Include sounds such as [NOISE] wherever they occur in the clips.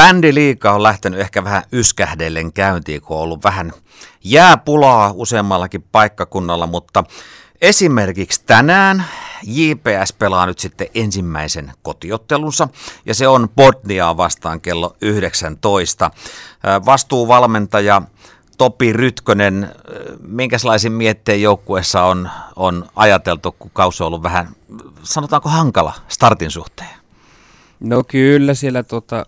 Bändi liikaa on lähtenyt ehkä vähän yskähdellen käyntiin, kun on ollut vähän jääpulaa useammallakin paikkakunnalla, mutta esimerkiksi tänään JPS pelaa nyt sitten ensimmäisen kotiottelunsa ja se on Botniaa vastaan kello 19. Vastuuvalmentaja Topi Rytkönen, minkälaisin mietteen joukkueessa on, on ajateltu, kun kausi on ollut vähän, sanotaanko hankala startin suhteen? No kyllä siellä tota,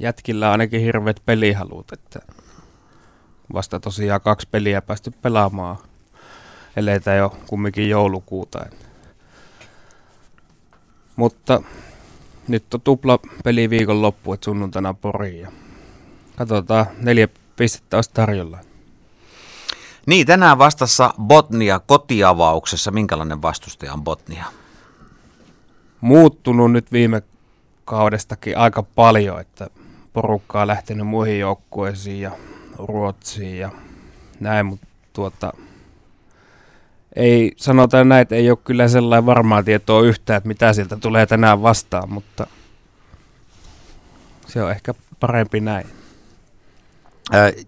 jätkillä on ainakin hirveät pelihalut, että vasta tosiaan kaksi peliä päästy pelaamaan. Eletään jo kumminkin joulukuuta. Mutta nyt on tupla peli viikon loppu, että sunnuntaina Poriin. Ja katsotaan, neljä pistettä olisi tarjolla. Niin, tänään vastassa Botnia kotiavauksessa. Minkälainen vastustaja on Botnia? Muuttunut nyt viime kaudestakin aika paljon, että porukkaa lähtenyt muihin joukkueisiin ja Ruotsiin ja näin, mutta tuota, ei sanotaan näin, että ei ole kyllä sellainen varmaa tietoa yhtään, että mitä sieltä tulee tänään vastaan, mutta se on ehkä parempi näin.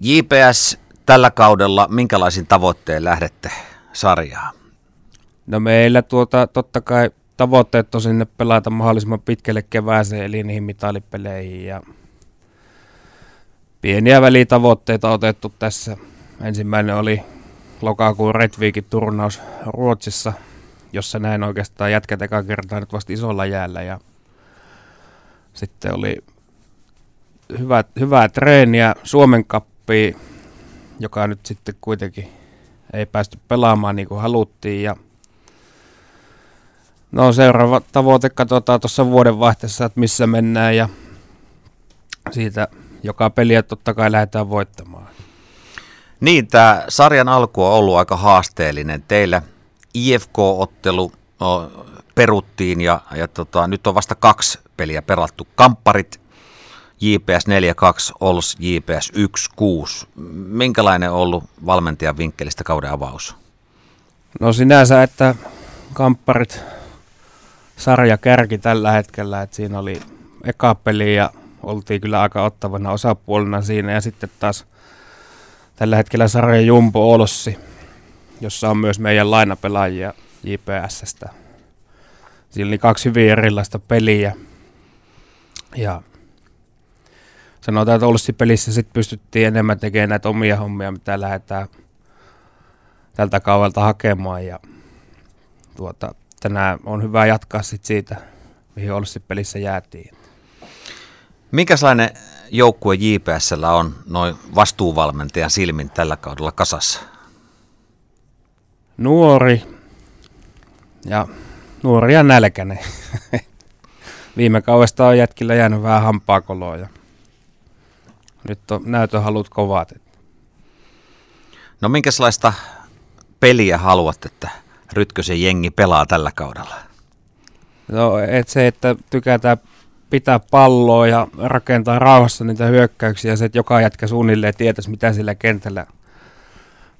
JPS tällä kaudella, minkälaisin tavoitteen lähdette sarjaan? No meillä tuota, totta kai tavoitteet on sinne pelata mahdollisimman pitkälle kevääseen, eli niihin mitalipeleihin ja pieniä välitavoitteita otettu tässä. Ensimmäinen oli lokakuun Redvikin turnaus Ruotsissa, jossa näin oikeastaan jätkät eka kertaa nyt vasta isolla jäällä ja sitten oli hyvä, hyvää treeniä Suomen kappiin, joka nyt sitten kuitenkin ei päästy pelaamaan niin kuin haluttiin ja No seuraava tavoite katsotaan tuossa vuodenvaihteessa, että missä mennään ja siitä joka peliä totta kai lähdetään voittamaan. Niin, tämä sarjan alku on ollut aika haasteellinen. Teillä IFK-ottelu no, peruttiin ja, ja tota, nyt on vasta kaksi peliä pelattu. Kampparit JPS 4-2, Ols JPS 1-6. Minkälainen on ollut valmentajan vinkkelistä kauden avaus? No sinänsä, että kampparit sarja kärki tällä hetkellä, että siinä oli eka peli ja oltiin kyllä aika ottavana osapuolena siinä ja sitten taas tällä hetkellä sarja Jumbo Olossi, jossa on myös meidän lainapelaajia JPSstä. Siinä oli kaksi hyvin erilaista peliä ja sanotaan, että Olossi pelissä sitten pystyttiin enemmän tekemään näitä omia hommia, mitä lähdetään tältä kaudelta hakemaan ja tuota, tänään on hyvä jatkaa sit siitä, mihin Olssi pelissä jäätiin. Minkälainen joukkue JPSllä on noin vastuuvalmentajan silmin tällä kaudella kasassa? Nuori ja nuori ja nälkäinen. [LAUGHS] Viime kaudesta on jätkillä jäänyt vähän hampaakoloa ja nyt on näytöhalut kovat. No minkälaista peliä haluat, että Rytkösen jengi pelaa tällä kaudella? No et se, että tykätään pitää palloa ja rakentaa rauhassa niitä hyökkäyksiä, se, että joka jätkä suunnilleen tietäisi, mitä sillä kentällä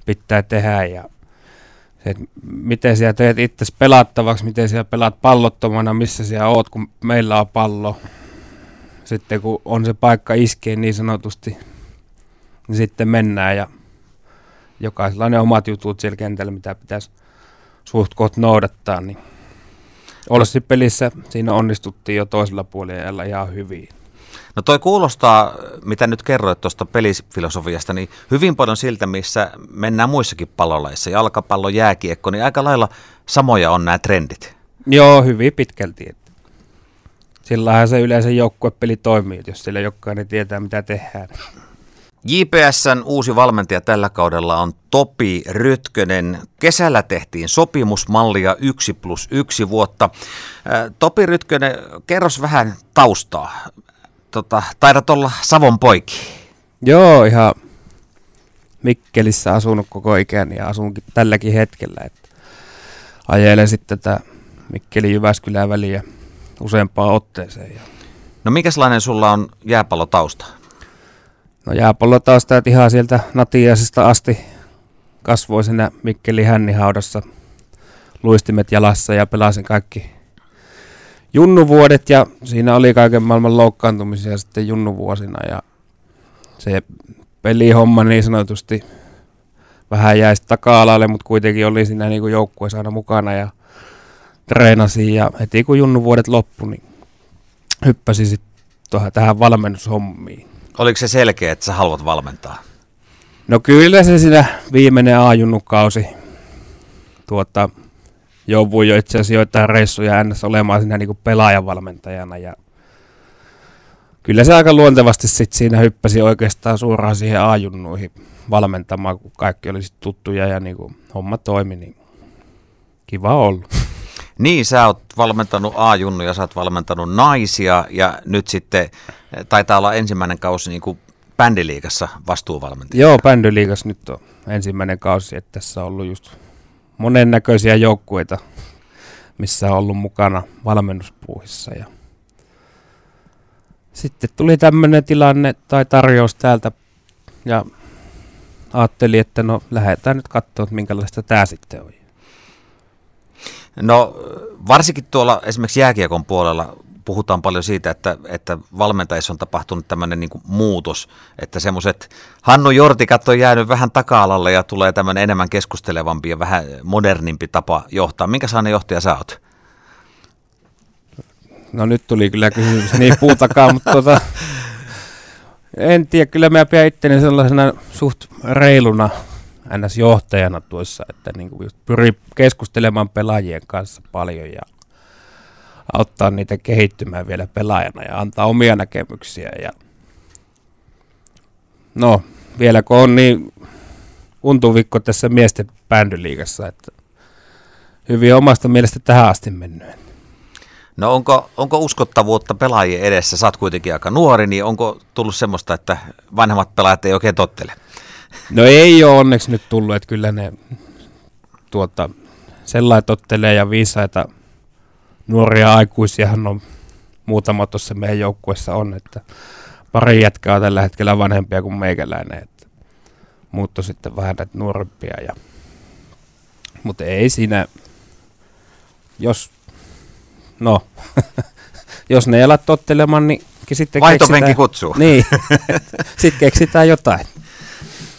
pitää tehdä ja se, että miten siellä teet itse pelattavaksi, miten siellä pelaat pallottomana, missä siellä oot, kun meillä on pallo. Sitten kun on se paikka iskee niin sanotusti, niin sitten mennään ja jokaisella on ne omat jutut siellä kentällä, mitä pitäisi suht noudattaa, niin Olessi pelissä siinä onnistuttiin jo toisella puolella ihan hyvin. No toi kuulostaa, mitä nyt kerroit tuosta pelifilosofiasta, niin hyvin paljon siltä, missä mennään muissakin palolaissa, jalkapallo, jääkiekko, niin aika lailla samoja on nämä trendit. Joo, hyvin pitkälti. Sillähän se yleensä joukkuepeli toimii, jos siellä jokainen tietää, mitä tehdään. JPSn uusi valmentaja tällä kaudella on Topi Rytkönen. Kesällä tehtiin sopimusmallia 1 plus 1 vuotta. Topi Rytkönen, kerros vähän taustaa. Tota, taidat olla Savon poiki. Joo, ihan Mikkelissä asunut koko ikäni ja asunkin tälläkin hetkellä. Että ajelen sitten tätä Mikkeli Jyväskylän väliä useampaan otteeseen. No mikä sellainen sulla on jääpallotausta? No jääpallo taas täältä ihan sieltä Natiasista asti kasvoi siinä Mikkeli hännihaudassa luistimet jalassa ja pelasin kaikki junnuvuodet ja siinä oli kaiken maailman loukkaantumisia sitten junnuvuosina ja se pelihomma niin sanotusti vähän jäi taka-alalle, mutta kuitenkin oli siinä niin joukkueessa aina mukana ja treenasi ja heti kun junnuvuodet loppui, niin hyppäsi sitten tähän valmennushommiin. Oliko se selkeä, että sä haluat valmentaa? No kyllä se siinä viimeinen A-junnukausi tuota, joutui jo itse asiassa joitain reissuja ns. olemaan siinä niin pelaajavalmentajana ja kyllä se aika luontevasti sit siinä hyppäsi oikeastaan suoraan siihen A-junnuihin valmentamaan, kun kaikki oli tuttuja ja niin kuin homma toimi, niin kiva ollut. Niin, sä oot valmentanut A-junnuja, sä oot valmentanut naisia ja nyt sitten taitaa olla ensimmäinen kausi niin kuin bändiliigassa vastuuvalmentaja. Joo, bändiliigassa nyt on ensimmäinen kausi, että tässä on ollut just monennäköisiä joukkueita, missä on ollut mukana valmennuspuuhissa. Ja sitten tuli tämmöinen tilanne tai tarjous täältä ja ajattelin, että no lähdetään nyt katsoa, että minkälaista tämä sitten on. No varsinkin tuolla esimerkiksi jääkiekon puolella puhutaan paljon siitä, että, että valmentajissa on tapahtunut tämmöinen niin muutos, että semmoiset Hannu Jortikat on jäänyt vähän taka-alalle ja tulee tämmöinen enemmän keskustelevampi ja vähän modernimpi tapa johtaa. Minkä sellainen johtaja sä oot? No nyt tuli kyllä kysymys niin puutakaan, mutta tuota, en tiedä, kyllä mä pidän itteni sellaisena suht reiluna NS-johtajana tuossa, että niin kuin just pyri keskustelemaan pelaajien kanssa paljon ja auttaa niitä kehittymään vielä pelaajana ja antaa omia näkemyksiä. Ja no, vielä kun on niin untuvikko tässä miesten bändyliigassa, että hyvin omasta mielestä tähän asti mennyt. No onko, onko uskottavuutta pelaajien edessä? Sä oot kuitenkin aika nuori, niin onko tullut semmoista, että vanhemmat pelaajat ei oikein tottele? No ei ole onneksi nyt tullut, että kyllä ne tuota, sellainen tottelee ja viisaita nuoria aikuisiahan on muutama tuossa meidän joukkueessa on, että pari jätkää on tällä hetkellä vanhempia kuin meikäläinen, että muutto sitten vähän näitä nuorempia. Ja, mutta ei siinä, jos, no, [LAUGHS] jos ne ala tottelemaan, niin sitten Vaihtopenki kutsuu. Niin, [LAUGHS] sitten keksitään jotain.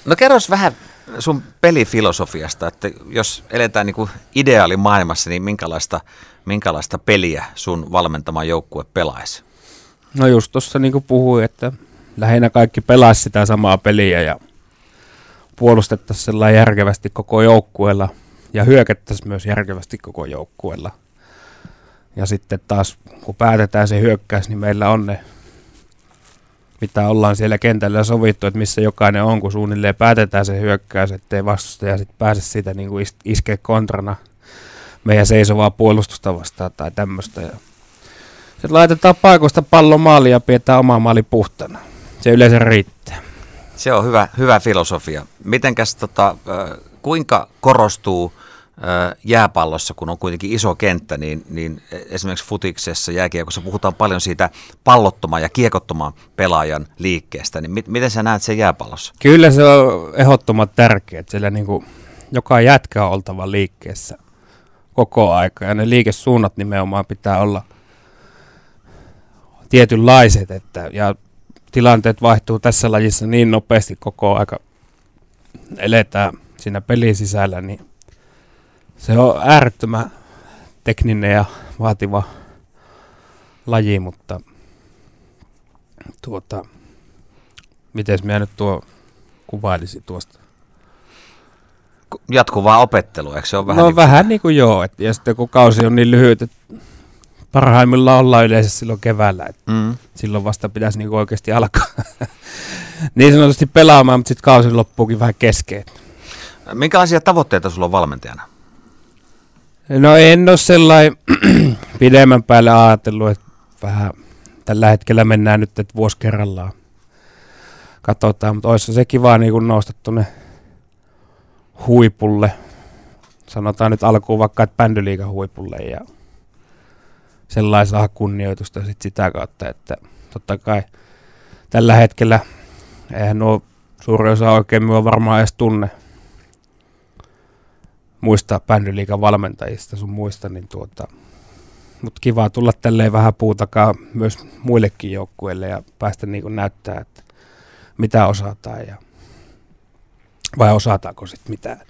No kerros vähän sun pelifilosofiasta, että jos eletään niin kuin ideaalimaailmassa, niin minkälaista, minkälaista peliä sun valmentama joukkue pelaisi? No just tuossa niin kuin puhuin, että lähinnä kaikki pelaisi sitä samaa peliä ja puolustettaisiin sellainen järkevästi koko joukkueella ja hyökättäisiin myös järkevästi koko joukkueella. Ja sitten taas kun päätetään se hyökkäys, niin meillä on ne mitä ollaan siellä kentällä sovittu, että missä jokainen on, kun suunnilleen päätetään se hyökkäys, ettei vastustaja sitten pääse siitä niin kuin iskeä kontrana meidän seisovaa puolustusta vastaan tai tämmöistä. Sitten laitetaan paikoista pallo maali ja pidetään oma maali puhtana. Se yleensä riittää. Se on hyvä, hyvä filosofia. Mitenkäs tota, kuinka korostuu jääpallossa, kun on kuitenkin iso kenttä, niin, niin esimerkiksi futiksessa, jääkiekossa puhutaan paljon siitä pallottoman ja kiekottoman pelaajan liikkeestä. Niin mit, miten sä näet sen jääpallossa? Kyllä se on ehdottoman tärkeää, että siellä niin kuin joka jätkä on oltava liikkeessä koko aika ja ne liikesuunnat nimenomaan pitää olla tietynlaiset, että, ja tilanteet vaihtuu tässä lajissa niin nopeasti koko aika eletään siinä pelin sisällä, niin se on äärettömän tekninen ja vaativa laji, mutta tuota, miten minä nyt tuo kuvailisi tuosta? Jatkuvaa opettelua, eikö se ole vähän? No niin vähän niin kuin joo, et, ja sitten kun kausi on niin lyhyt, että parhaimmillaan ollaan yleensä silloin keväällä, että mm. silloin vasta pitäisi niin oikeasti alkaa [LAUGHS] niin sanotusti pelaamaan, mutta sitten kausi loppuukin vähän kesken. Minkälaisia tavoitteita sulla on valmentajana? No en ole sellainen [CLEARS THROAT] pidemmän päälle ajatellut, että vähän tällä hetkellä mennään nyt, että vuosi kerrallaan katsotaan, mutta olisi se kiva niin kuin nousta tuonne huipulle. Sanotaan nyt alkuun vaikka, että bändyliikan huipulle ja sellainen saa kunnioitusta sit sitä kautta, että totta kai tällä hetkellä eihän nuo suuri osa oikein minua varmaan edes tunne muista bändyliikan valmentajista sun muista, niin tuota, mutta kiva tulla tälleen vähän puutakaa myös muillekin joukkueille ja päästä niin kuin näyttää, että mitä osataan ja vai osataanko sitten mitään.